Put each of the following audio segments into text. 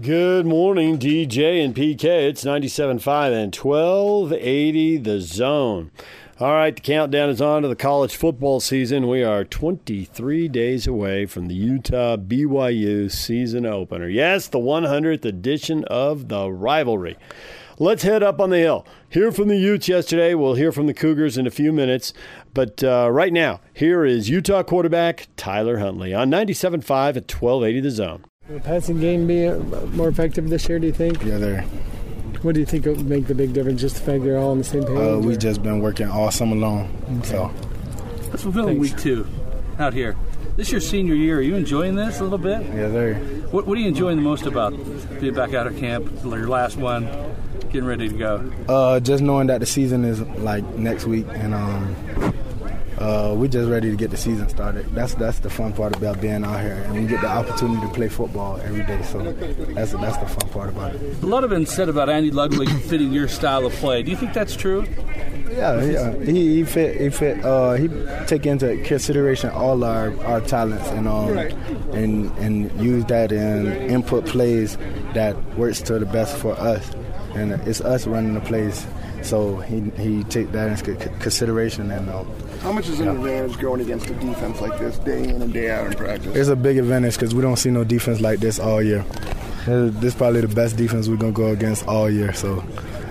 Good morning, DJ and PK. It's 97.5 and 1280 the zone. All right, the countdown is on to the college football season. We are 23 days away from the Utah BYU season opener. Yes, the 100th edition of the rivalry. Let's head up on the hill. Hear from the Utes yesterday. We'll hear from the Cougars in a few minutes. But uh, right now, here is Utah quarterback Tyler Huntley on 97.5 at 1280 the zone. Will the passing game be uh, more effective this year, do you think? Yeah, they're. What do you think would make the big difference? Just the fact they're all on the same page? Uh, or- we just been working all summer long, so Let's fulfill Thanks. week two out here. This is your senior year. Are you enjoying this a little bit? yeah, they're. What, what are you enjoying the most about being back out of camp, your last one, getting ready to go? Uh, just knowing that the season is like next week, and um, uh, we just ready to get the season started. That's that's the fun part about being out here, and we get the opportunity to play football every day. So that's that's the fun part about it. A lot have been said about Andy Ludwig fitting your style of play. Do you think that's true? Yeah, yeah. He, he fit. He fit. Uh, he take into consideration all our, our talents and um and and use that in input plays that works to the best for us, and it's us running the plays. So he he take that into consideration and. Um, How much is an advantage going against a defense like this day in and day out in practice? It's a big advantage because we don't see no defense like this all year. Uh, This is probably the best defense we're gonna go against all year. So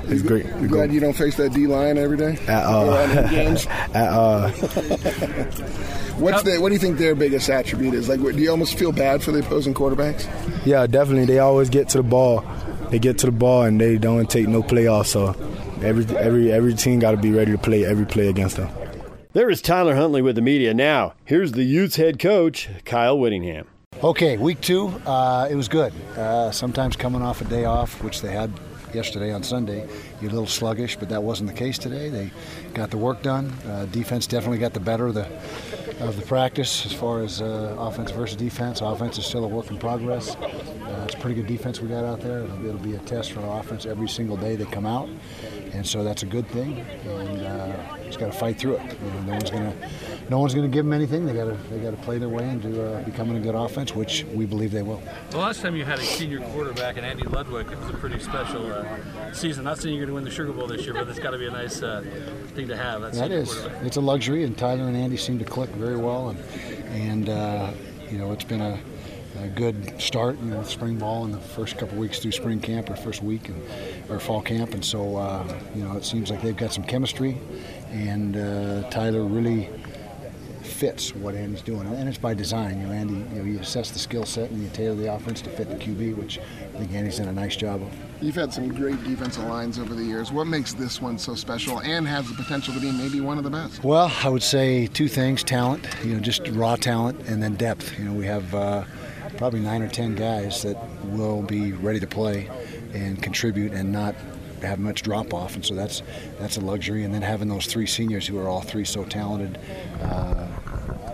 it's great. You glad you don't face that D line every day? At all. Or on the games? At all. What's the, what do you think their biggest attribute is? Like, do you almost feel bad for the opposing quarterbacks? Yeah, definitely. They always get to the ball. They get to the ball and they don't take no play off. So every every every team got to be ready to play every play against them. There is Tyler Huntley with the media. Now, here's the Utes head coach, Kyle Whittingham. Okay, week two, uh, it was good. Uh, sometimes coming off a day off, which they had yesterday on Sunday, you're a little sluggish, but that wasn't the case today. They got the work done. Uh, defense definitely got the better of the of the practice as far as uh, offense versus defense. Offense is still a work in progress. Uh, it's pretty good defense we got out there. It'll, it'll be a test for our offense every single day they come out, and so that's a good thing. And uh, just got to fight through it. You know, no one's gonna no one's gonna give them anything. They got to they got to play their way into uh, becoming a good offense, which we believe they will. The last time you had a senior quarterback in Andy Ludwig, it was a pretty special uh, season. Not saying you're going to win the Sugar Bowl this year, but it's got to be a nice uh, thing to have. That, That is, it's a luxury, and Tyler and Andy seem to click very well, and and uh, you know it's been a, a good start, you know, with spring ball in the first couple weeks through spring camp or first week and or fall camp, and so uh, you know it seems like they've got some chemistry, and uh, Tyler really fits what Andy's doing, and it's by design. You know, Andy, you know, you assess the skill set and you tailor the offense to fit the QB, which I think Andy's done a nice job of. You've had some great defensive lines over the years. What makes this one so special and has the potential to be maybe one of the best? Well, I would say two things: talent, you know, just raw talent, and then depth. You know, we have uh, probably nine or ten guys that will be ready to play and contribute, and not have much drop off, and so that's that's a luxury. And then having those three seniors who are all three so talented. Uh,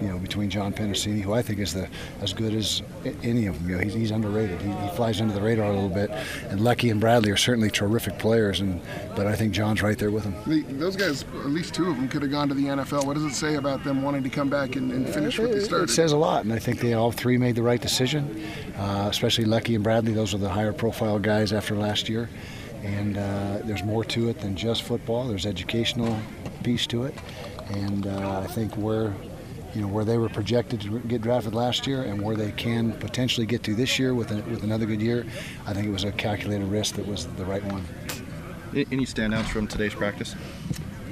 you know, between John Penisini, who I think is the as good as any of them. You know, he's, he's underrated. He, he flies under the radar a little bit. And Leki and Bradlee are certainly terrific players, and but I think John's right there with them. The, those guys, at least two of them, could have gone to the NFL. What does it say about them wanting to come back and, and finish what they It- started? It says a lot, and I think they all three made the right decision, uh, especially Leki and Bradlee. Those are the higher profile guys after last year. And uh, there's more to it than just football. There's educational piece to it, and uh, I think where you know where they were projected to get drafted last year and where they can potentially get to this year with a, with another good year, I think it was a calculated risk that was the right one. Any standouts from today's practice?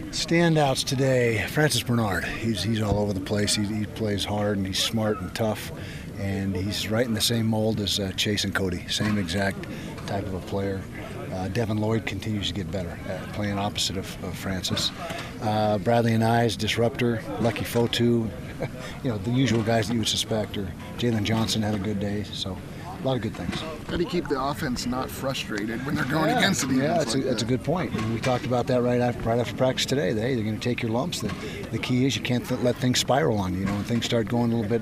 Standouts today, Francis Bernard. He's, he's all over the place. He, he plays hard and he's smart and tough, and he's right in the same mold as uh, Chase and Cody. Same exact type of a player. Uh, Devin Lloyd continues to get better, uh, playing opposite of, of Francis. Uh, Bradlee Anae's disruptor, Leki Fotu, you know the usual guys that you would suspect. Or Jaylon Johnson had a good day, so a lot of good things. How do you keep the offense not frustrated when they're going Yeah, against the? Yeah, that's, like a, that's a good point. And we talked about that right after right after practice today. They they're going to take your lumps. The, the key is you can't th- let things spiral on you. You know, when things start going a little bit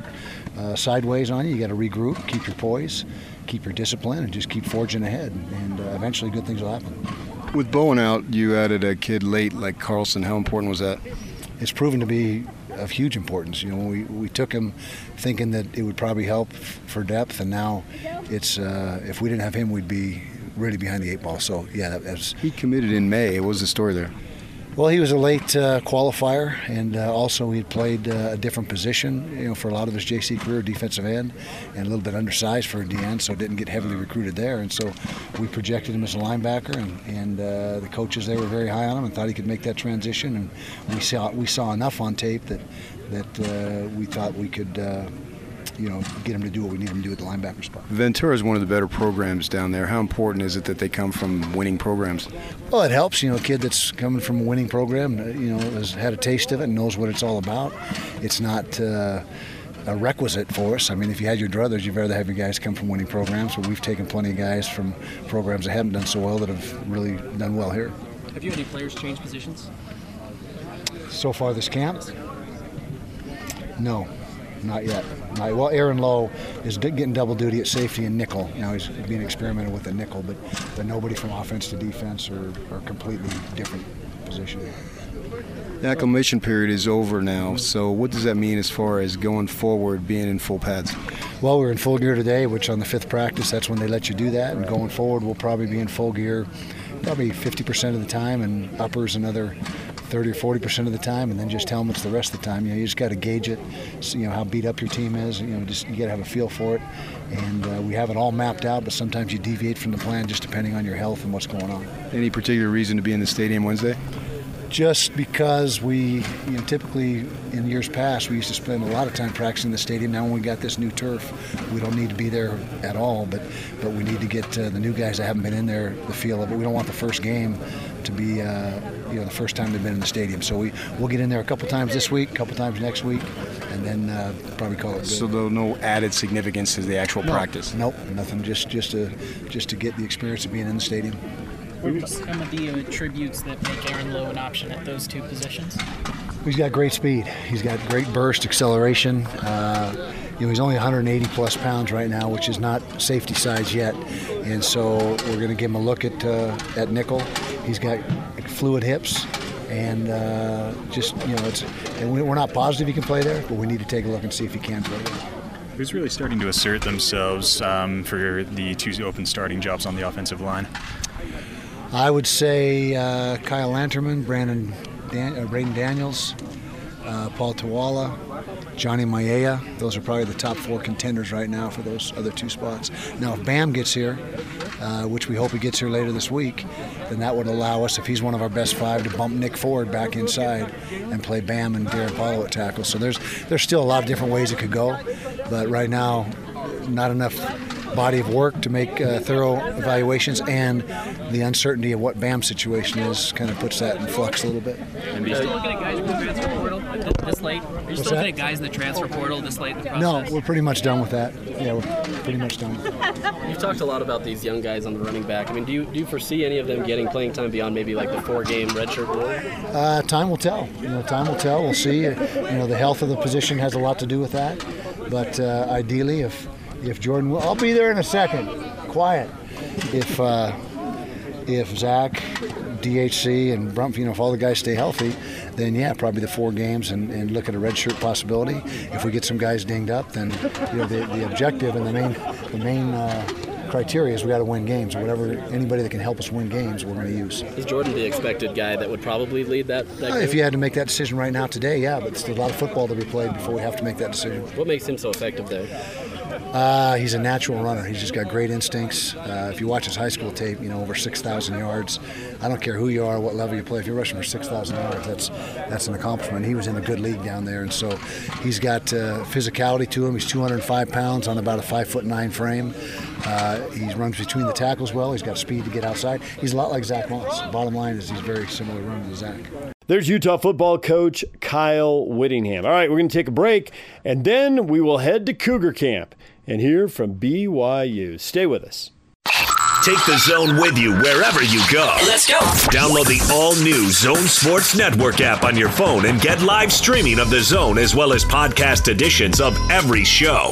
uh, sideways on you, you got to regroup, keep your poise, keep your discipline, and just keep forging ahead. And uh, eventually, good things will happen. With Bowen out, you added a kid late like Carlson. How important was that? It's proven to be of huge importance. You know, we, we took him thinking that it would probably help for depth, and now it's uh, if we didn't have him, we'd be really behind the eight ball. So yeah, that, was. He committed in May. What was the story there? Well, he was a late uh, qualifier, and uh, also he had played uh, a different position, you know, for a lot of his JC career, defensive end, and a little bit undersized for a DN, so didn't get heavily recruited there. And so we projected him as a linebacker, and, and uh, the coaches there were very high on him and thought he could make that transition. And we saw we saw enough on tape that that uh, we thought we could uh, you know, get them to do what we need them to do at the linebacker spot. Ventura is one of the better programs down there. How important is it that they come from winning programs? Well, it helps. You know, a kid that's coming from a winning program, uh, you know, has had a taste of it and knows what it's all about. It's not. Uh, a requisite for us. I mean, if you had your druthers, you'd rather have your guys come from winning programs. But we've taken plenty of guys from programs that haven't done so well that have really done well here. Have you had any players change positions? So far this camp? No. Not yet. Not, well, Aaron Lowe is getting double duty at safety and nickel. Now he's being experimented with a nickel, but, but nobody from offense to defense or, or completely different position. The acclimation period is over now, so what does that mean as far as going forward, being in full pads? Well, we're in full gear today, which on the fifth practice, that's when they let you do that. And going forward, we'll probably be in full gear probably 50% of the time, and uppers another 30 or 40 percent of the time, and then just helmets the rest of the time. You know, you just got to gauge it. So, you know how beat up your team is. You know, just you got to have a feel for it. And uh, we have it all mapped out, but sometimes you deviate from the plan just depending on your health and what's going on. Any particular reason to be in the stadium Wednesday? just because we, you know, typically in years past, we used to spend a lot of time practicing in the stadium. Now, when we got this new turf, we don't need to be there at all, but but we need to get uh, the new guys that haven't been in there the feel of it. We don't want the first game to be, uh, you know, the first time they've been in the stadium. So we we'll get in there a couple times this week, a couple times next week, and then uh, probably call it. Good. So there's no added significance to the actual no, practice. Nope, nothing. Just just to just to get the experience of being in the stadium. What are some of the attributes that make Aaron Lowe an option at those two positions? He's got great speed. He's got great burst, acceleration. Uh, you know, he's only 180 plus pounds right now, which is not safety size yet. And so we're going to give him a look at uh, at nickel. He's got fluid hips, and uh, just you know, it's and we're not positive he can play there, but we need to take a look and see if he can play there. Who's really starting to assert themselves um, for the two open starting jobs on the offensive line? I would say uh, Kyle Lanterman, Brandon Dan- uh, Braden Daniels, uh, Paul Toala, Johnny Maea. Those are probably the top four contenders right now for those other two spots. Now, if Bam gets here, uh, which we hope he gets here later this week, then that would allow us, if he's one of our best five, to bump Nick Ford back inside and play Bam and Darrin Paulo at tackle. So there's there's still a lot of different ways it could go, but right now, not enough body of work to make uh, thorough evaluations, and the uncertainty of what BAM's situation is kind of puts that in flux a little bit. This late? Are you What's still looking at guys in the transfer portal this late in the process? No, we're pretty much done with that. Yeah, we're pretty much done. You've talked a lot about these young guys on the running back. I mean, do you do you foresee any of them getting playing time beyond maybe like the four-game redshirt rule? Uh, time will tell. You know, time will tell. We'll see. You know, the health of the position has a lot to do with that. But uh, ideally, if if Jordan will, I'll be there in a second. Quiet. If uh, if Zack, DHC, and Brump, you know, if all the guys stay healthy, then yeah, probably the four games and, and look at a redshirt possibility. If we get some guys dinged up, then you know the, the objective and the main the main uh, criteria is we got to win games. Whatever anybody that can help us win games, we're going to use. Is Jordan the expected guy that would probably lead that? that uh, if you had to make that decision right now today, yeah, but there's a lot of football to be played before we have to make that decision. What makes him so effective there? Uh, he's a natural runner. He's just got great instincts. Uh, if you watch his high school tape, you know over 6,000 yards. I don't care who you are, what level you play. If you're rushing for 6,000 yards, that's that's an accomplishment. He was in a good league down there, and so he's got uh, physicality to him. He's 205 pounds on about a five foot nine frame. Uh, he runs between the tackles well. He's got speed to get outside. He's a lot like Zack Moss. Bottom line is he's very similar running to Zack. There's Utah football coach Kyle Whittingham. All right, we're going to take a break, and then we will head to Cougar Camp and hear from BYU. Stay with us. Take the zone with you wherever you go. Let's go. Download the all new Zone Sports Network app on your phone and get live streaming of the zone as well as podcast editions of every show.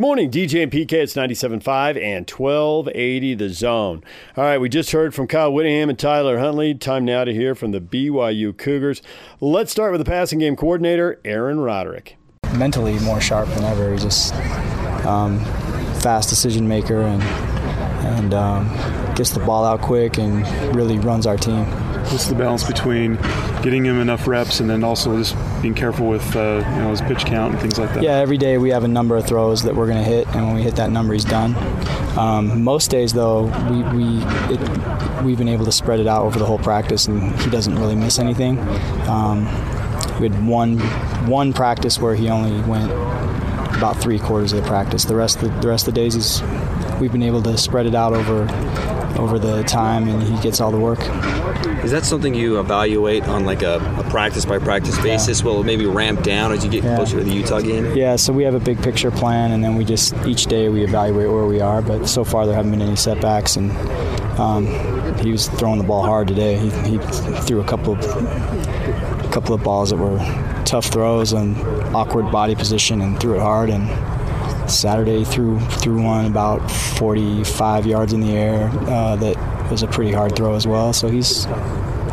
Good morning, DJ and PK. It's 97.5 and 1280 The Zone. All right, we just heard from Kyle Whittingham and Tyler Huntley. Time now to hear from the BYU Cougars. Let's start with the passing game coordinator, Aaron Roderick. Mentally more sharp than ever. Just um, fast decision maker and and um, gets the ball out quick and really runs our team. What's the balance between getting him enough reps and then also just being careful with uh, you know his pitch count and things like that? Yeah, every day we have a number of throws that we're going to hit, and when we hit that number, he's done. Um, most days, though, we, we it, we've been able to spread it out over the whole practice, and he doesn't really miss anything. Um, we had one one practice where he only went about three quarters of the practice. The rest of the, the rest of the days, he's, we've been able to spread it out over over the time, and he gets all the work. Is that something you evaluate on like a, a practice by practice basis? Will it maybe ramp down as you get Yeah. closer to the Utah game? Yeah, so we have a big picture plan, and then we just each day we evaluate where we are. But so far there haven't been any setbacks, and um, he was throwing the ball hard today. He, he threw a couple of a couple of balls that were tough throws and awkward body position, and threw it hard. And Saturday threw threw one about 45 yards in the air uh, that was a pretty hard throw as well. So he's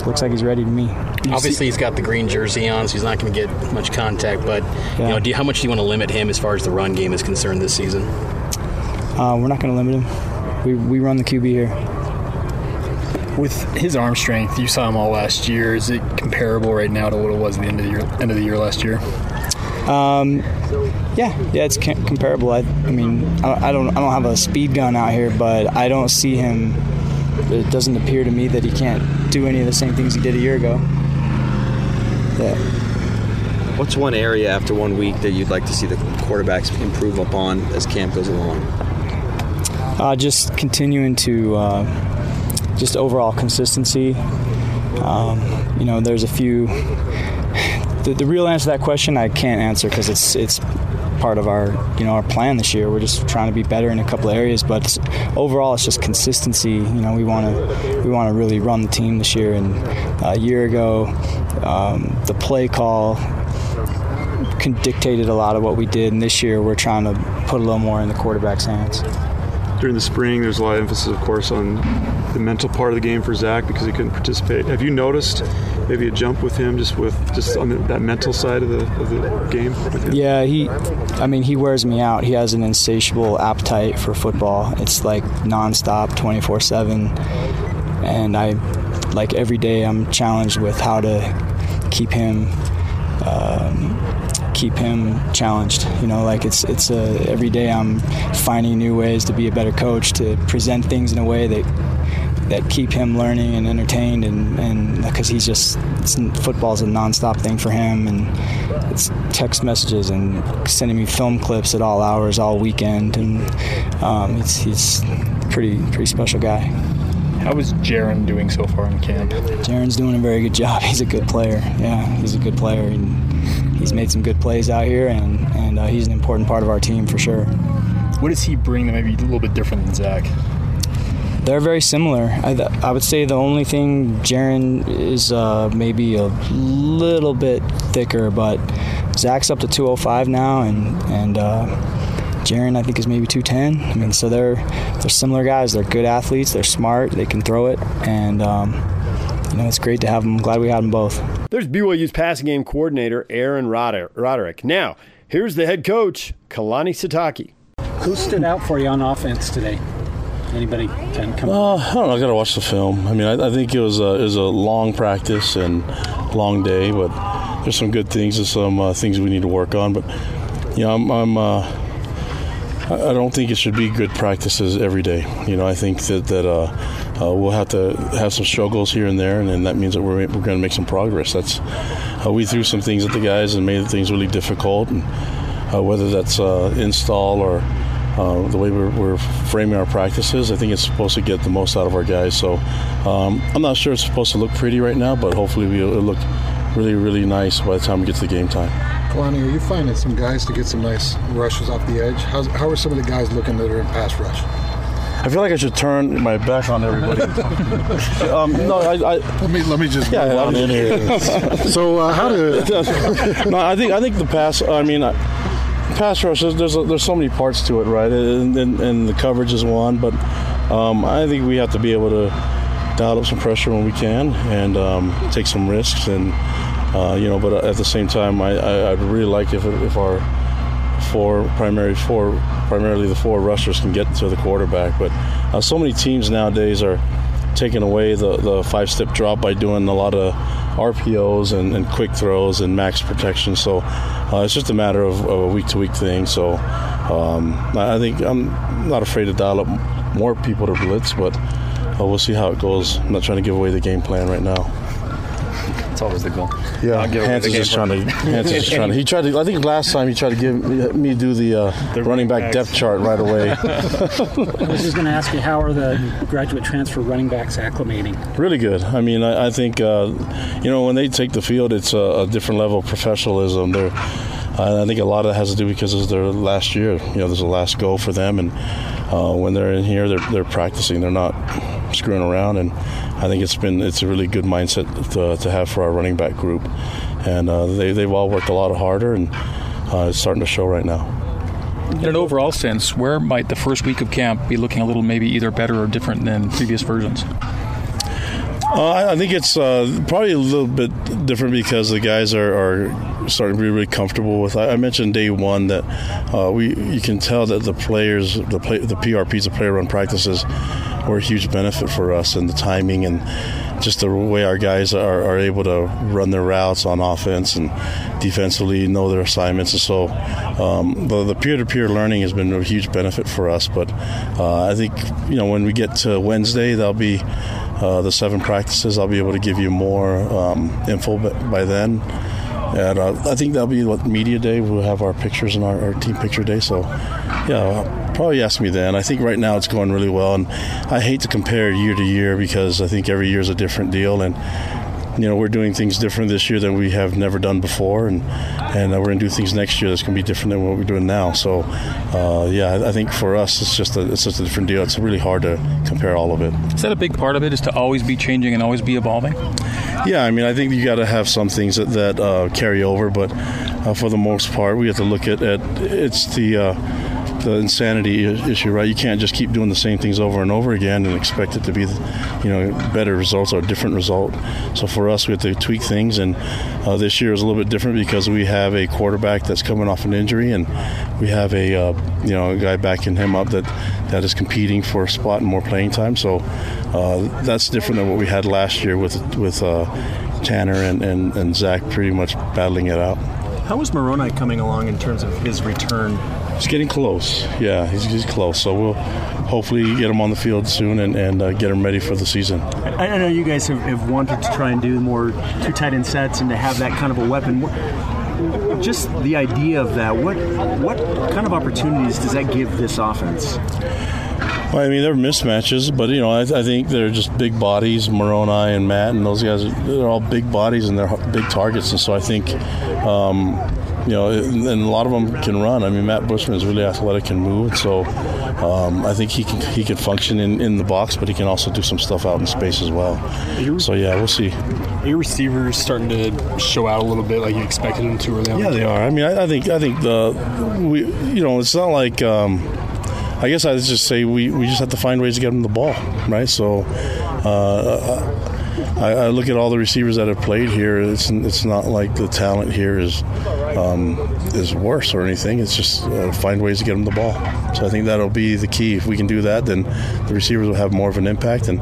looks like he's ready to me. Obviously, he's got the green jersey on, so he's not going to get much contact. But you know, do you, how much do you want to limit him as far as the run game is concerned this season? Uh, we're not going to limit him. We, we run the QB here. With his arm strength, you saw him all last year. Is it comparable right now to what it was at the end of the year, end of the year last year? Um, yeah, yeah, it's comparable. I, I mean, I, I don't, I don't have a speed gun out here, but I don't see him. It doesn't appear to me that he can't do any of the same things he did a year ago. Yeah. What's one area after one week that you'd like to see the quarterbacks improve upon as camp goes along? Uh, just continuing to uh, just overall consistency. Um, you know, there's a few. The, the real answer to that question I can't answer because it's it's part of our you know our plan this year. We're just trying to be better in a couple of areas, but it's, overall it's just consistency. You know, we want to we want to really run the team this year. And uh, a year ago, um, the play call dictated a lot of what we did, and this year we're trying to put a little more in the quarterback's hands. During the spring, there's a lot of emphasis, of course, on the mental part of the game for Zach because he couldn't participate. Have you noticed maybe a jump with him, just with just on the, that mental side of the of the game? Yeah, he. I mean, he wears me out. He has an insatiable appetite for football. It's like nonstop, twenty four seven, and I, like every day, I'm challenged with how to keep him. Um, keep him challenged you know like it's it's a, every day i'm finding new ways to be a better coach to present things in a way that that keep him learning and entertained and and because he's just it's, football's a nonstop thing for him and it's text messages and sending me film clips at all hours all weekend and um, it's he's pretty pretty special guy How is Jaren doing so far in camp? Jaren's doing a very good job. He's a good player. Yeah, he's a good player, and he's made some good plays out here, and and uh, he's an important part of our team for sure. What does he bring that maybe a little bit different than Zach? They're very similar. I, I would say the only thing Jaren is uh, maybe a little bit thicker, but Zach's up to 205 now, and and uh, Jaren I think is maybe 210. I mean, so they're they're similar guys. They're good athletes. They're smart. They can throw it, and um, you know it's great to have them. Glad we had them both. There's BYU's passing game coordinator, Aaron Roder- Roderick. Now, here's the head coach, Kalani Sitake. Who stood out for you on offense today? Anybody can come Uh, I don't know. I got to watch the film. I mean, I, I think it was a, it was a long practice and long day, but there's some good things and some uh, things we need to work on. But you know, I'm, I'm uh, I I don't think it should be good practices every day. You know, I think that that uh, uh, we'll have to have some struggles here and there, and, then that means that we're we're going to make some progress. That's uh, we threw some things at the guys and made things really difficult, and uh, whether that's uh, install or uh, the way we're, we're framing our practices, I think it's supposed to get the most out of our guys. So um, I'm not sure it's supposed to look pretty right now, but hopefully it'll look really, really nice by the time we get to the game time. Kalani, are you finding some guys to get some nice rushes off the edge? How's, how are some of the guys looking that are in pass rush? I feel like I should turn my back on everybody. um, no, I, I, let me let me just yeah, on in here. so uh, how do? no, I think I think the pass. I mean, uh, pass rush. There's there's, there's so many parts to it, right? And, and, and the coverage is one, but um, I think we have to be able to dial up some pressure when we can and um, take some risks and. Uh, you know, but at the same time, I, I, would really like if, if our four primary four primarily the four rushers can get to the quarterback. But uh, so many teams nowadays are taking away the, the five step drop by doing a lot of RPOs and, and quick throws and max protection. So uh, it's just a matter of, of a week to week thing. So um, I think I'm not afraid to dial up more people to blitz, but uh, we'll see how it goes. I'm not trying to give away the game plan right now. That's always the goal. Yeah, Hans is just trying to. Hans is just trying to. He tried to. I think last time he tried to give me do the, uh, the running back depth chart right away. I was just going to ask you how are the graduate transfer running backs acclimating? Really good. I mean, I, I think uh, you know when they take the field, it's a, a different level of professionalism. They're. I think a lot of that has to do because it's their last year. You know, there's a last go for them, and uh, when they're in here, they're, they're practicing. They're not screwing around, and I think it's been it's a really good mindset to, to have for our running back group, and uh, they they've all worked a lot harder, and uh, it's starting to show right now. In an overall sense, where might the first week of camp be looking a little maybe either better or different than previous versions? Uh, I think it's uh, probably a little bit different because the guys are, are starting to be really comfortable with. I, I mentioned day one that uh, we you can tell that the players, the play, the PRPs, the player run practices, were a huge benefit for us, and the timing and just the way our guys are, are able to run their routes on offense and defensively know their assignments. And so um, the, peer-to-peer learning has been a huge benefit for us. But uh, I think you know when we get to Wednesday, there'll be uh, the seven practices. I'll be able to give you more um, info by then. And uh, I think that'll be what media day. We'll have our pictures and our, our team picture day. So, yeah, probably ask me then. I think right now it's going really well, and I hate to compare year to year because I think every year is a different deal, and you know we're doing things different this year than we have never done before, and and uh, we're gonna do things next year that's gonna be different than what we're doing now. So, uh, yeah, I think for us it's just a, it's just a different deal. It's really hard to compare all of it. Is that a big part of it? Is to always be changing and always be evolving? Yeah, I mean, I think you got to have some things that, that uh, carry over, but uh, for the most part, we have to look at, at it's the uh, the insanity issue, right? You can't just keep doing the same things over and over again and expect it to be, you know, better results or a different result. So for us, we have to tweak things, and uh, this year is a little bit different because we have a quarterback that's coming off an injury, and we have a, uh, you know, a guy backing him up that that is competing for a spot and more playing time. So uh, that's different than what we had last year with with uh, Tanner and, and, and Zach pretty much battling it out. How is Moroni coming along in terms of his return He's getting close. Yeah, he's, he's close. So we'll hopefully get him on the field soon and, and uh, get him ready for the season. I, I know you guys have, have, wanted to try and do more two tight end sets and to have that kind of a weapon. Just the idea of that, what what kind of opportunities does that give this offense? Well, I mean, they're mismatches, but you know, I, I, think they're just big bodies. Moroni and Matt and those guys, they're all big bodies and they're big targets, and so I think um, you know, and a lot of them can run. I mean, Matt Bushman is really athletic and move, so um, I think he can he can function in, in the box, but he can also do some stuff out in space as well. So yeah, we'll see. Are your receivers starting to show out a little bit like you expected them to early on? Yeah, they are. I mean, I, I think I think the we you know it's not like. Um, I guess I'd just say we, we just have to find ways to get them the ball, right? So uh, I, I, look at all the receivers that have played here. It's it's not like the talent here is um, is worse or anything. It's just uh, find ways to get them the ball. So I think that'll be the key. If we can do that, then the receivers will have more of an impact, and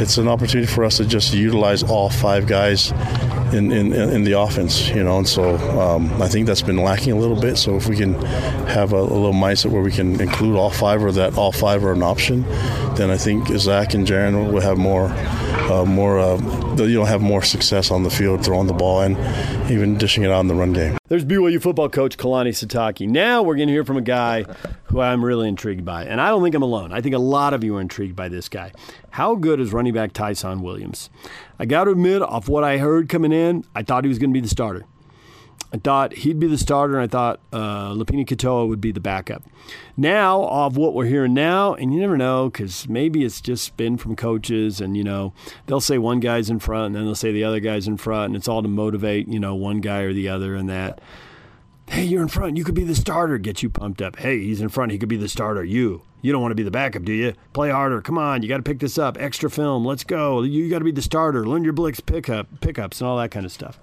it's an opportunity for us to just utilize all five guys in, in, in the offense, you know. And so um, I think that's been lacking a little bit. So if we can have a, a, little mindset where we can include all five, or that all five are an option, then I think Zach and Jaren will have more uh, more, uh, you know, have more success on the field throwing the ball and even dishing it out in the run game. There's BYU football coach Kalani Sitake. Now we're going to hear from a guy who I'm really intrigued by, and I don't think I'm alone. I think a lot of you are intrigued by this guy. How good is running back Tyson Williams? I got to admit, off what I heard coming in, I thought he was going to be the starter. I thought he'd be the starter, and I thought uh, Lopini Katoa would be the backup. Now, of what we're hearing now, and you never know, because maybe it's just been from coaches, and you know they'll say one guy's in front, and then they'll say the other guy's in front, and it's all to motivate you know one guy or the other, and that. Hey, you're in front. You could be the starter. Get you pumped up. Hey, he's in front. He could be the starter. You. You don't want to be the backup, do you? Play harder. Come on. You got to pick this up. Extra film. Let's go. You got to be the starter. Learn your blitz pickup, pickups, and all that kind of stuff.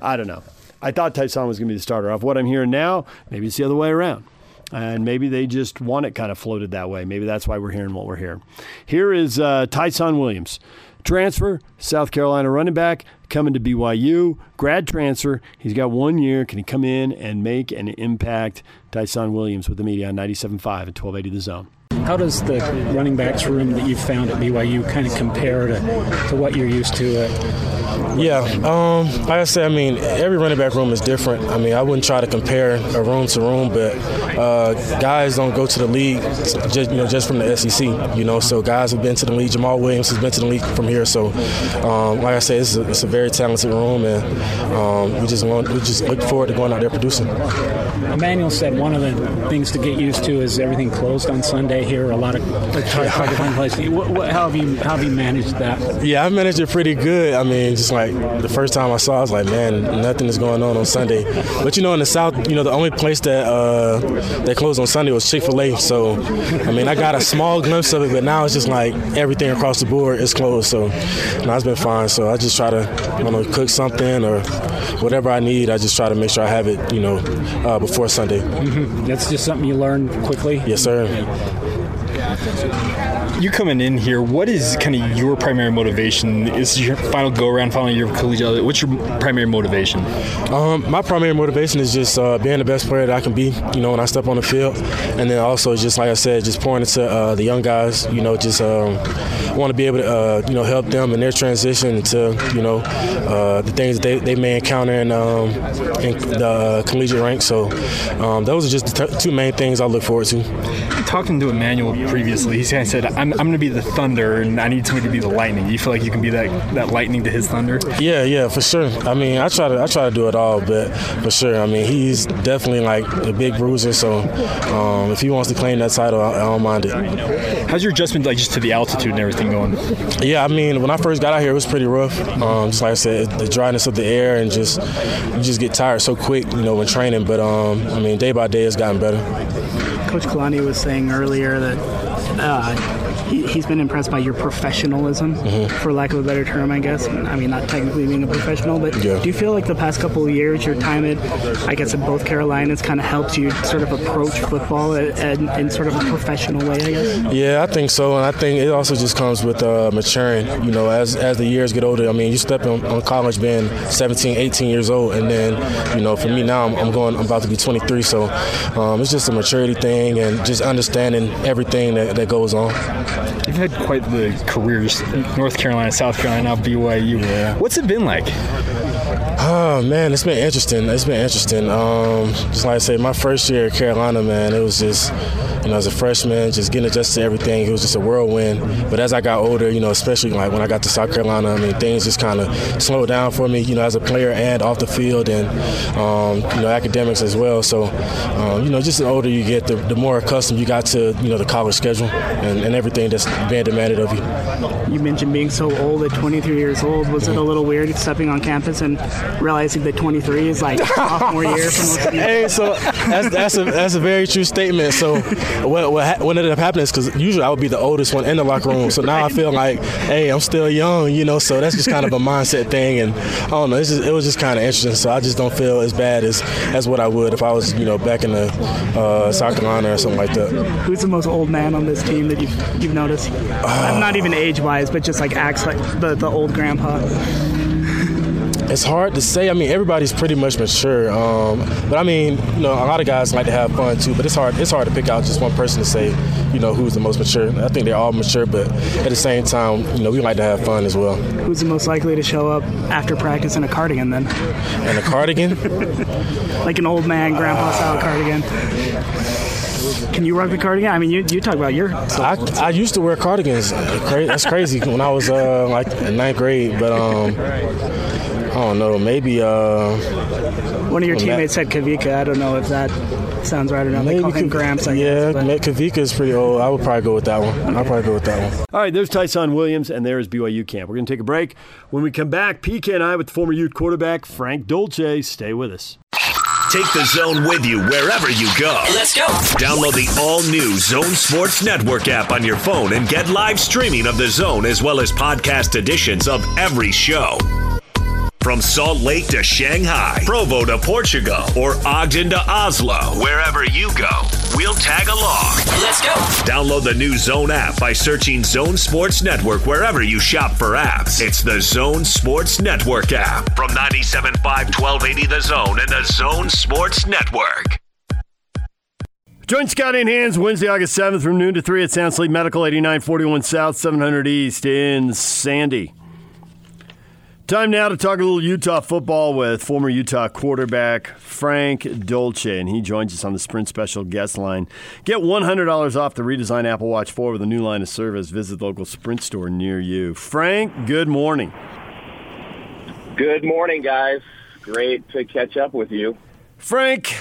I don't know. I thought Tyson was going to be the starter. Off what I'm hearing now, maybe it's the other way around. And maybe they just want it kind of floated that way. Maybe that's why we're hearing what we're hearing. Here is uh, Tyson Williams. Transfer, South Carolina running back, coming to BYU. Grad transfer. He's got one year. Can he come in and make an impact? Tyson Williams with the media on 97.5 and 1280 The Zone. How does the running backs room that you've found at BYU kind of compare to, to what you're used to at yeah, um, like I said, I mean, every running back room is different. I mean, I wouldn't try to compare a room to room, but uh, guys don't go to the league just you know just from the SEC. You know, so guys have been to the league. Jamaal Williams has been to the league from here. So, um, like I said, it's a, it's a, very talented room, and um, we just want we just look forward to going out there producing. Emmanuel said one of the things to get used to is everything closed on Sunday here. A lot of like, hard, hard to find places. What, what, how have you how have you managed that? Yeah, I managed it pretty good. I mean, just like the first time I saw, it, I was like, man, nothing is going on on Sunday. But you know, in the South, you know, the only place that uh, that closed on Sunday was Chick Fil A. So, I mean, I got a small glimpse of it, but now it's just like everything across the board is closed. So, now it's been fine. So I just try to, you know, cook something or whatever I need. I just try to make sure I have it, you know, uh, before Sunday. Mm-hmm. That's just something you learn quickly. Yes, sir. You coming in here, what is kind of your primary motivation? Is your final go around, final year of collegiate? What's your primary motivation? Um, my primary motivation is just uh, being the best player that I can be. You know, when I step on the field, and then also just like I said, just pouring to uh, the young guys. You know, just um, want to be able to uh, you know help them in their transition to you know uh, the things that they, they may encounter in, um, in the uh, collegiate ranks. So um, those are just the t- two main things I look forward to. Talking to Emmanuel previously, he said, "I'm, I'm going to be the thunder, and I need somebody to be the lightning." You feel like you can be that that lightning to his thunder? Yeah, yeah, for sure. I mean, I try to I try to do it all, but for sure, I mean, he's definitely like a big bruiser. So um, if he wants to claim that title, I, I don't mind it. How's your adjustment like just to the altitude and everything going? Yeah, I mean, when I first got out here, it was pretty rough. Um, just like I said, the dryness of the air and just you just get tired so quick, you know, when training. But um, I mean, day by day, it's gotten better. Coach Kalani was saying earlier that uh, he, has been impressed by your professionalism, mm-hmm. for lack of a better term, I guess. I mean, not technically being a professional, but yeah. do you feel like the past couple of years, your time at, I guess, at both Carolinas kind of helped you sort of approach football in, in sort of a professional way, I guess? Yeah, I think so. And I think it also just comes with uh, maturing. You know, as, as the years get older, I mean, you step on, on college being 17, 18 years old, and then, you know, for me now, I'm, I'm going, I'm about to be 23. So um, it's just a maturity thing and just understanding everything that, that goes on. You've had quite the careers North Carolina, South Carolina, BYU. Yeah. What's it been like? Oh man, it's been interesting. It's been interesting. Um, just like I say, my first year at Carolina, man, it was just you know, as a freshman, just getting adjusted to everything. It was just a whirlwind. But as I got older, you know, especially like when I got to South Carolina, I mean, things just kind of slowed down for me, you know, as a player and off the field and, um, you know, academics as well. So, um, you know, just the older you get, the, the, more accustomed you got to, you know, the college schedule and, and, everything that's being demanded of you. You mentioned being so old at 23 years old. Was it a little weird stepping on campus and realizing that 23 is like sophomore year for most of you? Hey, so that's, that's, a, that's a very true statement. So, what what, what ended up happening is because usually I would be the oldest one in the locker room. So now I feel like, hey, I'm still young, you know. So that's just kind of a mindset thing, and I don't know. Just, it was just kind of interesting. So I just don't feel as bad as as what I would if I was, you know, back in the uh, South Carolina or something like that. Who's the most old man on this team that you've you've noticed? Uh, not even age wise, but just like acts like the the old grandpa. It's hard to say. I mean, everybody's pretty much mature. Um, but I mean, you know, a lot of guys like to have fun too. But it's hard. It's hard to pick out just one person to say, you know, who's the most mature. I think they're all mature, but at the same time, you know, we like to have fun as well. Who's the most likely to show up after practice in a cardigan then? And a cardigan? like an old man, grandpa style cardigan. Can you rock the cardigan? I mean, you, you talk about your. I, I used to wear cardigans. That's crazy when I was uh, like in ninth grade, but um, I don't know. Maybe uh, one of your teammates said Kavika. I don't know if that sounds right or not. They call him Gramps. I yeah, guess, but- Kavika is pretty old. I would probably go with that one. I'll probably go with that one. All right, there's Tyson Williams, and there's BYU camp. We're going to take a break. When we come back, PK and I with the former Ute quarterback Frank Dolce. Stay with us. Take the zone with you wherever you go. Let's go. Download the all new Zone Sports Network app on your phone and get live streaming of the zone as well as podcast editions of every show. From Salt Lake to Shanghai, Provo to Portugal, or Ogden to Oslo, wherever you go, we'll tag along. Let's go. Download the new Zone app by searching Zone Sports Network wherever you shop for apps. It's the Zone Sports Network app from 97.5 1280 The Zone and the Zone Sports Network. Join Scotty and Hans Wednesday, August 7th from noon to 3 at Sound Sleep Medical, 8941 South, 700 East in Sandy. Time now to talk a little Utah football with former Utah quarterback Frank Dolce, and he joins us on the Sprint Special guest line. Get $100 off the redesigned Apple Watch 4 with a new line of service. Visit the local Sprint store near you. Frank, good morning. Good morning, guys. Great to catch up with you. Frank,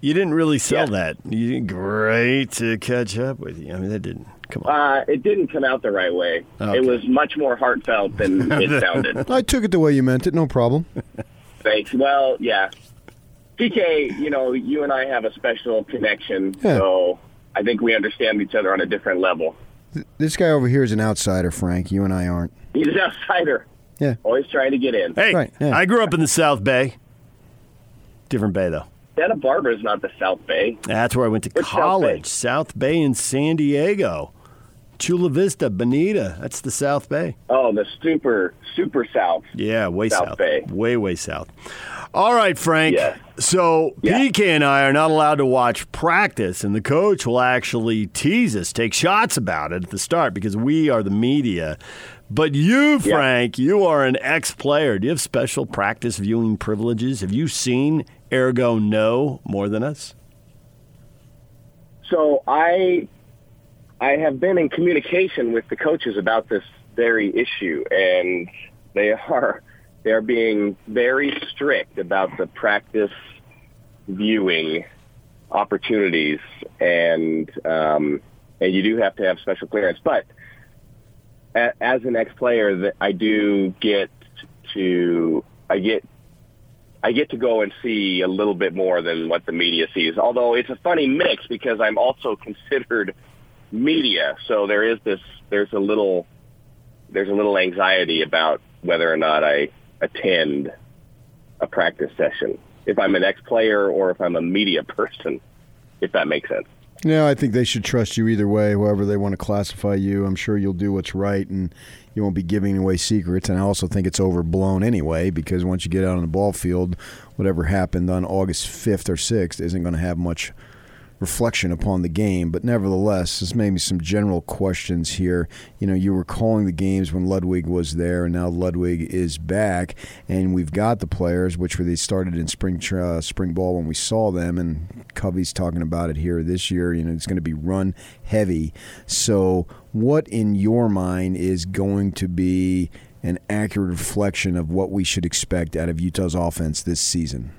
you didn't really sell that. You great to catch up with you. I mean, that didn't come on. Uh, it didn't come out the right way. Okay. It was much more heartfelt than it sounded. I took it the way you meant it. No problem. Thanks. Well, yeah. PK, you know, you and I have a special connection, Yeah. so I think we understand each other on a different level. This guy over here is an outsider, Frank. You and I aren't. He's an outsider. Yeah. Always trying to get in. Hey, Right, yeah. I grew up in the South Bay. Different Bay, though. Santa Barbara is not the South Bay. That's where I went to Which South Bay? college. South Bay in San Diego. Chula Vista, Bonita. That's the South Bay. Oh, the super, super South. Yeah, way South south. Bay. Way, way south. All right, Frank. Yeah. So Yeah. PK and I are not allowed to watch practice, and the coach will actually tease us, take shots about it at the start because we are the media. But you, Frank, you are an ex player. Do you have special practice viewing privileges? Have you seen, ergo, No more than us? So I I have been in communication with the coaches about this very issue, and they are they are being very strict about the practice viewing opportunities, and um, and you do have to have special clearance. But a- as an ex-player, that I do get to I get I get to go and see a little bit more than what the media sees. Although it's a funny mix because I'm also considered media, so there is this there's a little there's a little anxiety about whether or not I attend a practice session if I'm an ex-player or if I'm a media person, if that makes sense. Yeah, I think they should trust you either way, however they want to classify you. I'm sure you'll do what's right and you won't be giving away secrets. And I also think it's overblown anyway, because once you get out on the ball field, whatever happened on August 5th or 6th isn't going to have much reflection upon the game. But nevertheless, this made me some general questions here. You know, you were calling the games when Ludwig was there, and now Ludwig is back, and we've got the players, which were they started in spring uh, spring ball when we saw them, and Covey's talking about it here this year. You know, it's going to be run heavy. So, what in your mind is going to be an accurate reflection of what we should expect out of Utah's offense this season?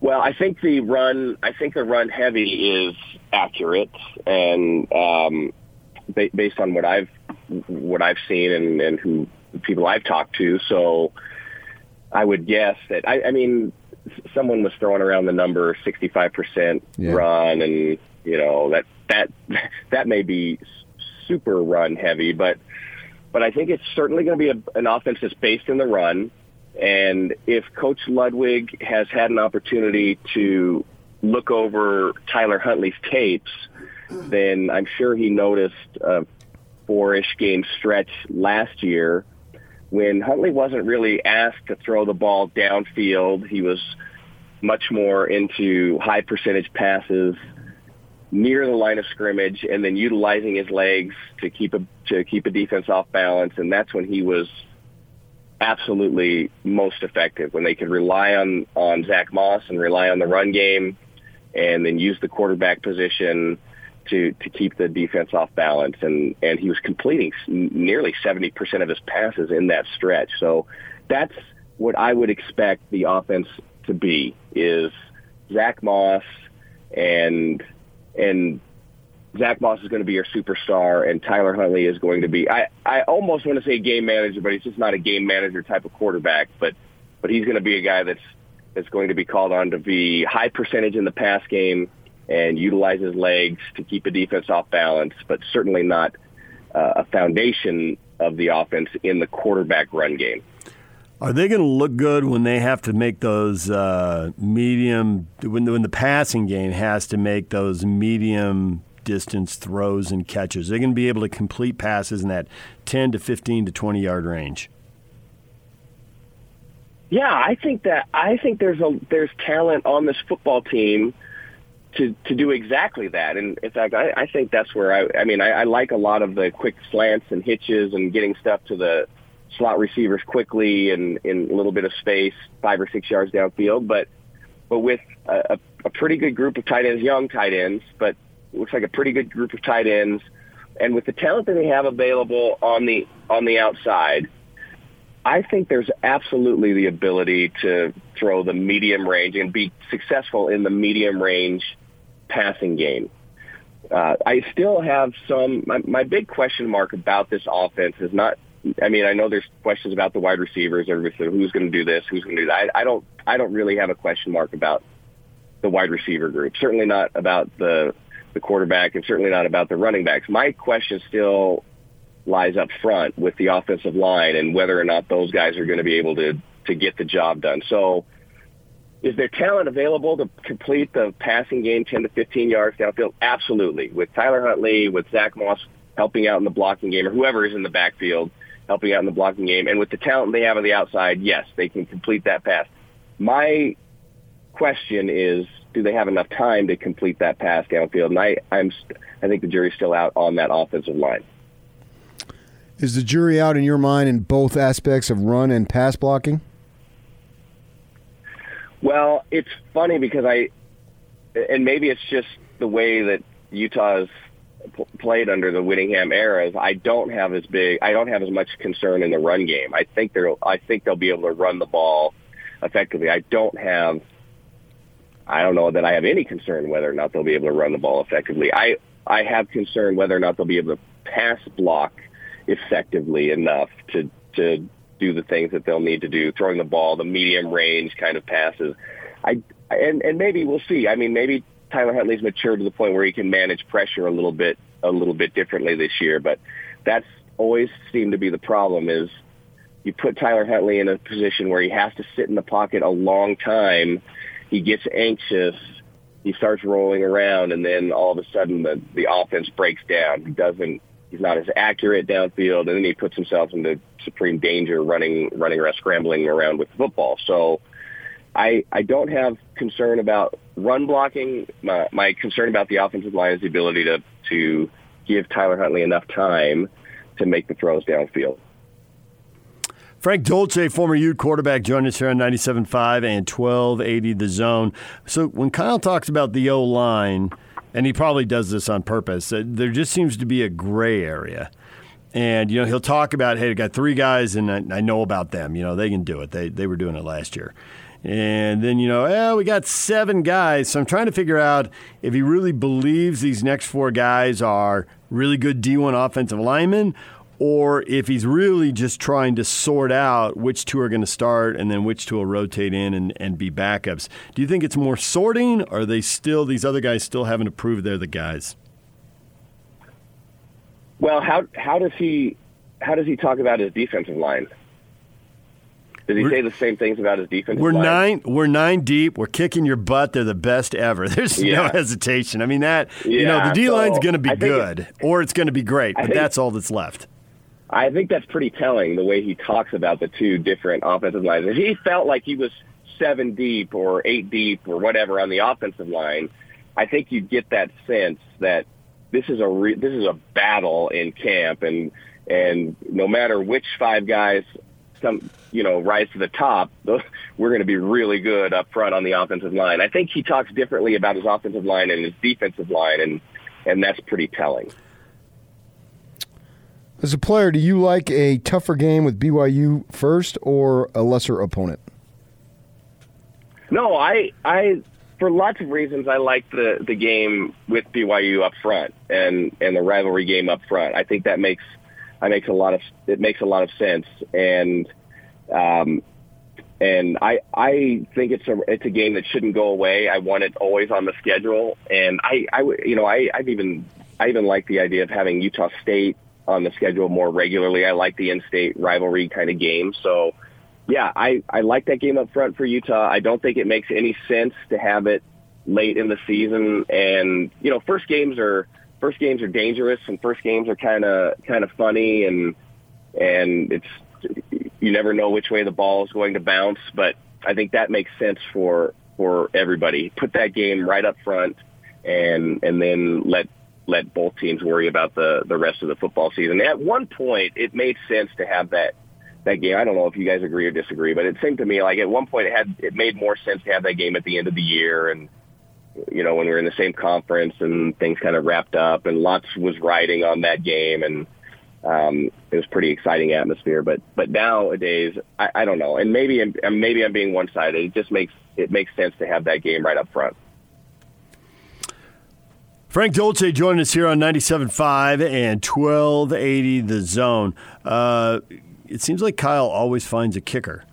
Well, I think the run, I think the run heavy is accurate, and um, ba- based on what I've what I've seen and, and who people I've talked to, so I would guess that I, I mean, someone was throwing around the number sixty five percent Yeah. run, and you know that that that may be super run heavy, but but I think it's certainly going to be a, an offense that's based in the run. And if Coach Ludwig has had an opportunity to look over Tyler Huntley's tapes, then I'm sure he noticed a four-ish game stretch last year when Huntley wasn't really asked to throw the ball downfield, he was much more into high percentage passes near the line of scrimmage and then utilizing his legs to keep a to keep a defense off balance. And that's when he was absolutely most effective when they could rely on on Zack Moss and rely on the run game and then use the quarterback position to to keep the defense off balance. And and he was completing nearly 70% of his passes in that stretch. So that's what I would expect the offense to be is Zack Moss and and Zack Moss is going to be your superstar, and Tyler Huntley is going to be. I I almost want to say game manager, but he's just not a game manager type of quarterback. But but he's going to be a guy that's that's going to be called on to be high percentage in the pass game and utilize his legs to keep a defense off balance, but certainly not uh, a foundation of the offense in the quarterback run game. Are they going to look good when they have to make those uh, medium when the, when the passing game has to make those medium distance throws and catches? They're going to be able to complete passes in that 10 to 15 to 20 yard range. Yeah, I think that I think there's a there's talent on this football team to to do exactly that. And in fact, I, I think that's where I I mean I, I like a lot of the quick slants and hitches and getting stuff to the slot receivers quickly and in a little bit of space, five or six yards downfield. But but with a, a pretty good group of tight ends, young tight ends, but looks like a pretty good group of tight ends, and with the talent that they have available on the on the outside, I think there's absolutely the ability to throw the medium range and be successful in the medium range passing game. Uh, I still have some. My, my big question mark about this offense is not I mean, I know there's questions about the wide receivers. Everybody said, who's going to do this? Who's going to do that? I, I don't. I don't really have a question mark about the wide receiver group. Certainly not about the the quarterback, and certainly not about the running backs. My question still lies up front with the offensive line and whether or not those guys are going to be able to to get the job done. So, is there talent available to complete the passing game 10 to 15 yards downfield? Absolutely. With Tyler Huntley, with Zack Moss helping out in the blocking game, or whoever is in the backfield helping out in the blocking game. And with the talent they have on the outside, yes, they can complete that pass. My question is, do they have enough time to complete that pass downfield? And I, I'm, I think the jury's still out on that offensive line. Is the jury out in your mind in both aspects of run and pass blocking? Well, it's funny because I, and maybe it's just the way that Utah's played under the Whittingham eras, I don't have as big, I don't have as much concern in the run game. I think they're, I think they'll be able to run the ball effectively. I don't have, I don't know that I have any concern whether or not they'll be able to run the ball effectively. I, I have concern whether or not they'll be able to pass block effectively enough to, to do the things that they'll need to do, throwing the ball, the medium range kind of passes. I, and, and maybe we'll see. I mean, maybe Tyler Huntley's matured to the point where he can manage pressure a little bit a little bit differently this year. But that's always seemed to be the problem is you put Tyler Huntley in a position where he has to sit in the pocket a long time. He gets anxious. He starts rolling around, and then all of a sudden the the offense breaks down. He doesn't. He's not as accurate downfield, and then he puts himself into supreme danger running running around, scrambling around with the football. So I, I don't have concern about run blocking. My, my concern about the offensive line is the ability to, to give Tyler Huntley enough time to make the throws downfield. Frank Dolce, former Ute quarterback, joined us here on 97.5 and 1280 The Zone. So when Kyle talks about the O line, and he probably does this on purpose, uh, there just seems to be a gray area. And, you know, he'll talk about, hey, I got three guys and I, I know about them. You know, they can do it. They, they were doing it last year. And then, you know, eh, we got seven guys. So I'm trying to figure out if he really believes these next four guys are really good D1 offensive linemen or if he's really just trying to sort out which two are going to start and then which two will rotate in and, and be backups. Do you think it's more sorting or are they still, these other guys still having to prove they're the guys? Well, how, how does he, how does he talk about his defensive line? Did he we're, say the same things about his defense? We're line? nine. We're nine deep. We're kicking your butt. They're the best ever. There's yeah. no hesitation. I mean that. Yeah, you know, the D line's so going to be good, or it's going to be great. But think, that's all that's left. I think that's pretty telling the way he talks about the two different offensive lines. If he felt like he was seven deep or eight deep or whatever on the offensive line, I think you get that sense that this is a re- this is a battle in camp, and and no matter which five guys come you know rise to the top, we're going to be really good up front on the offensive line. I think he talks differently about his offensive line and his defensive line, and and that's pretty telling. As a player, do you like a tougher game with BYU first or a lesser opponent? No, I I for lots of reasons I like the the game with BYU up front and and the rivalry game up front. I think that makes I makes a lot of it makes a lot of sense and um and I I think it's a it's a game that shouldn't go away. I want it always on the schedule and I I you know I I've even I even like the idea of having Utah State on the schedule more regularly. I like the in-state rivalry kind of game. So yeah, I, I like that game up front for Utah. I don't think it makes any sense to have it late in the season. And, you know, first games are, first games are dangerous and first games are kind of, kind of funny and, and it's, you never know which way the ball is going to bounce, but I think that makes sense for, for everybody. Put that game right up front and, and then let, let both teams worry about the, the rest of the football season. At one point, it made sense to have that that game. I don't know if you guys agree or disagree, but it seemed to me like at one point it had it made more sense to have that game at the end of the year and you know when we were in the same conference and things kind of wrapped up and lots was riding on that game and um, it was pretty exciting atmosphere. But but nowadays I, I don't know, and maybe maybe I'm being one sided. It just makes it makes sense to have that game right up front. Frank Dolce joining us here on 97.5 and 1280 The Zone. Uh, it seems like Kyle always finds a kicker.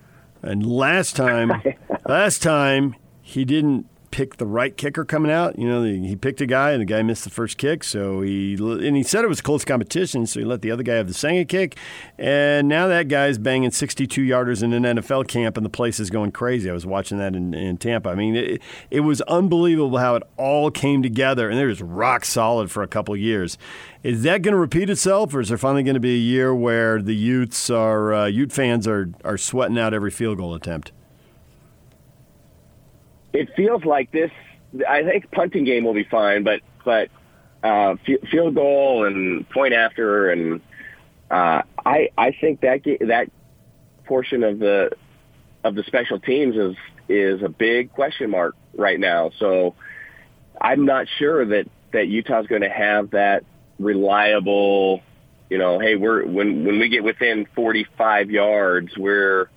And last time, last time he didn't pick the right kicker coming out. You know, he picked a guy and the guy missed the first kick. So he and he said it was close competition. So he let the other guy have the second kick. And now that guy's banging 62 yarders in an NFL camp, and the place is going crazy. I was watching that in, in Tampa. I mean, it, it was unbelievable how it all came together, and they're just rock solid for a couple years. Is that going to repeat itself, or is there finally going to be a year where the Utes are uh, Ute fans are are sweating out every field goal attempt? It feels like this. I think punting game will be fine, but but uh, field goal and point after, and uh, I I think that that portion of the of the special teams is is a big question mark right now. So I'm not sure that that Utah's going to have that reliable. You know, hey, we're when when we get within 45 yards, we're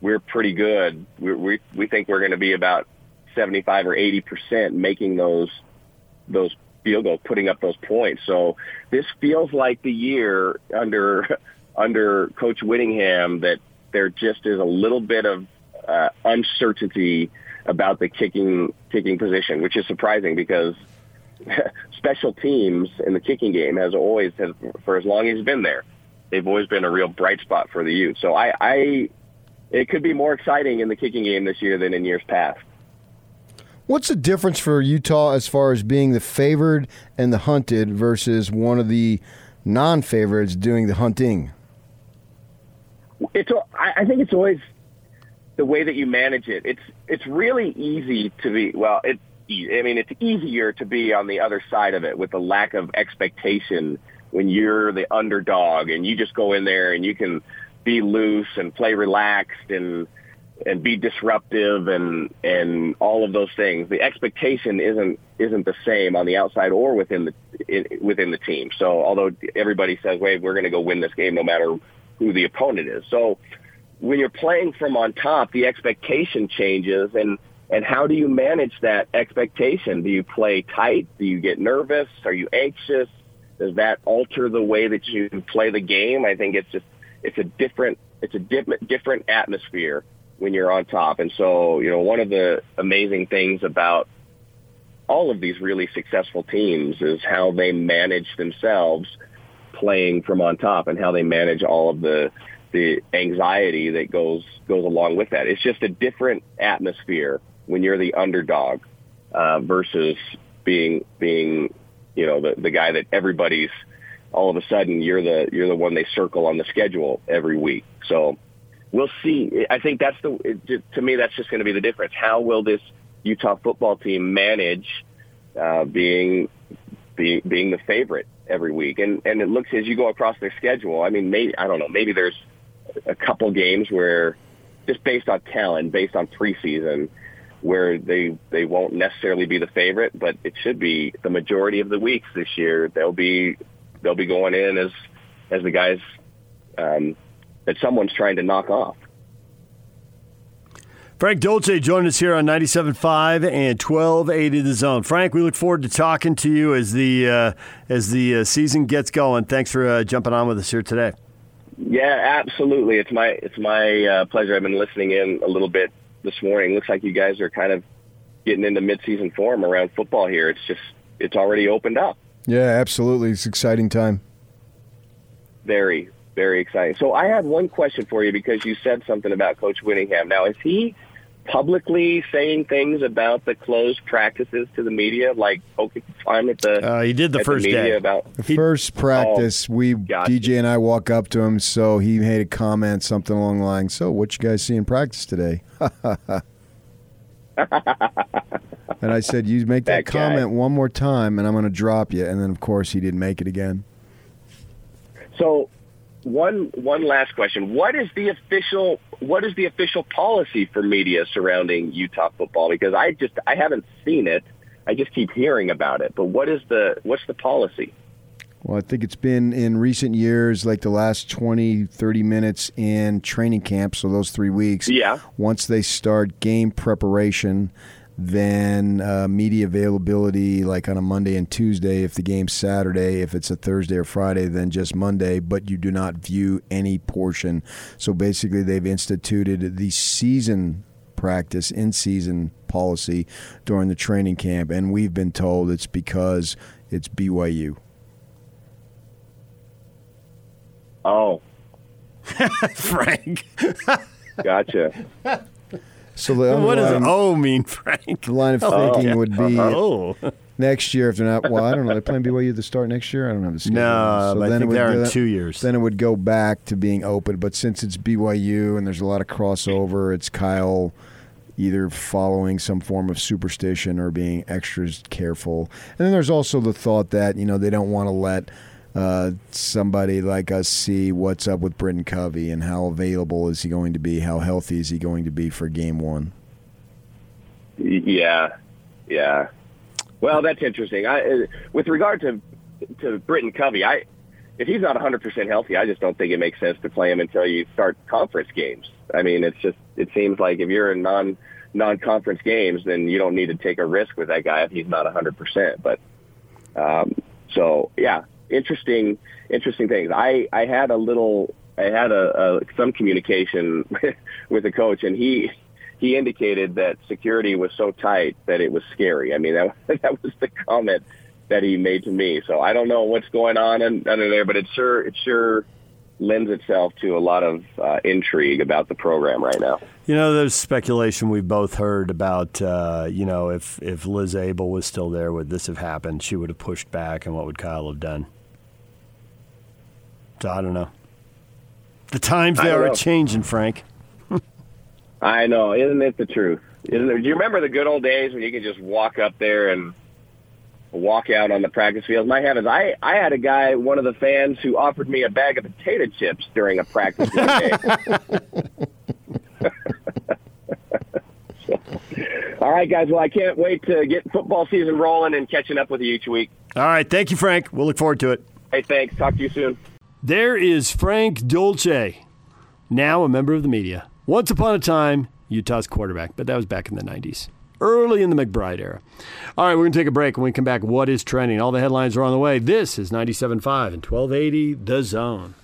we're pretty good. We we, we think we're going to be about 75 or 80 percent making those those field goals, putting up those points. So this feels like the year under under Coach Whittingham that there just is a little bit of uh, uncertainty about the kicking kicking position, which is surprising because special teams in the kicking game has always has, for as long as he's been there, they've always been a real bright spot for the Utes. So I, I it could be more exciting in the kicking game this year than in years past. What's the difference for Utah as far as being the favored and the hunted versus one of the non-favorites doing the hunting? It's. I think it's always the way that you manage it. It's it's really easy to be. Well, it. I mean, it's easier to be on the other side of it with the lack of expectation when you're the underdog and you just go in there and you can be loose and play relaxed and and be disruptive and and all of those things. The expectation isn't isn't the same on the outside or within the in, within the team. So although everybody says, "Wait, we're going to go win this game no matter who the opponent is," so when you're playing from on top, the expectation changes and. And how do you manage that expectation? Do you play tight? Do you get nervous? Are you anxious? Does that alter the way that you play the game? I think it's just it's a different it's a different different atmosphere when you're on top. And so, you know, one of the amazing things about all of these really successful teams is how they manage themselves playing from on top and how they manage all of the the anxiety that goes goes along with that. It's just a different atmosphere when you're the underdog uh, versus being being you know the the guy that everybody's all of a sudden you're the you're the one they circle on the schedule every week. So we'll see. I think that's the to me that's just going to be the difference. How will this Utah football team manage uh, being being being the favorite every week? And and it looks as you go across their schedule. I mean, maybe I don't know. Maybe there's a couple games where just based on talent, based on preseason, where they they won't necessarily be the favorite, but it should be the majority of the weeks this year. They'll be they'll be going in as as the guys um, that someone's trying to knock off. Frank Dolce joined us here on 97.5 and 1280 The Zone. Frank, we look forward to talking to you as the uh, as the uh, season gets going. Thanks for uh, jumping on with us here today. Yeah, absolutely. It's my it's my uh, pleasure. I've been listening in a little bit this morning. Looks like you guys are kind of getting into midseason form around football here. It's just it's already opened up. Yeah, absolutely. It's exciting time. Very, very exciting. So I had one question for you because you said something about Coach Whittingham. Now, is he publicly saying things about the closed practices to the media, like okay, I'm at the uh, he did the first the day about the first practice. Oh, we gotcha. DJ and I walk up to him, so he made a comment something along the line. So, what you guys see in practice today? and I said, "You make that, that comment one more time, and I'm going to drop you." And then, of course, he didn't make it again. So, one one last question: What is the official what is the official policy for media surrounding Utah football? Because I just I haven't seen it. I just keep hearing about it. But what is the what's the policy? Well, I think it's been in recent years, like the last 20, 30 minutes in training camp, so those three weeks. Yeah. Once they start game preparation, then uh, media availability, like on a Monday and Tuesday, if the game's Saturday, if it's a Thursday or Friday, then just Monday, but you do not view any portion. So basically, they've instituted the season practice in season policy during the training camp, and we've been told it's because it's BYU. Oh. Frank. gotcha. So the what does "oh" mean, Frank? The line of oh. thinking oh. would be oh. next year if they're not. Well, I don't know. They're playing BYU the start next year. I don't have the schedule. No, so I then think it would, they're in two years. Then it would go back to being open. But since it's BYU and there's a lot of crossover, it's Kyle either following some form of superstition or being extra careful. And then there's also the thought that you know they don't want to let uh, somebody like us see what's up with Britton Covey and how available is he going to be, how healthy is he going to be for game one. Yeah, yeah. Well, that's interesting. I, uh, with regard to to Britton Covey, I if he's not 100% healthy, I just don't think it makes sense to play him until you start conference games. I mean, it's just it seems like if you're in non non conference games, then you don't need to take a risk with that guy if he's not 100%. But um, so yeah, interesting interesting things. I I had a little I had a, a some communication with the coach, and he he indicated that security was so tight that it was scary. I mean, that that was the comment that he made to me. So I don't know what's going on under there, but it sure it sure lends itself to a lot of uh, intrigue about the program right now. You know, there's speculation we've both heard about. Uh, you know, if if Liz Abel was still there, would this have happened? She would have pushed back, and what would Kyle have done? So I don't know. The times they are changing, Frank. I know, isn't it the truth? Isn't it? Do you remember the good old days when you could just walk up there and walk out on the practice field? My heavens, I I had a guy, one of the fans, who offered me a bag of potato chips during a practice one day. All right, guys. Well, I can't wait to get football season rolling and catching up with you each week. All right, thank you, Frank. We'll look forward to it. Hey, thanks. Talk to you soon. There is Frank Dolce, now a member of the media. Once upon a time, Utah's quarterback, but that was back in the 90s, early in the McBride era. All right, we're going to take a break. When we come back, what is trending? All the headlines are on the way. This is 97.5 and 1280 The Zone.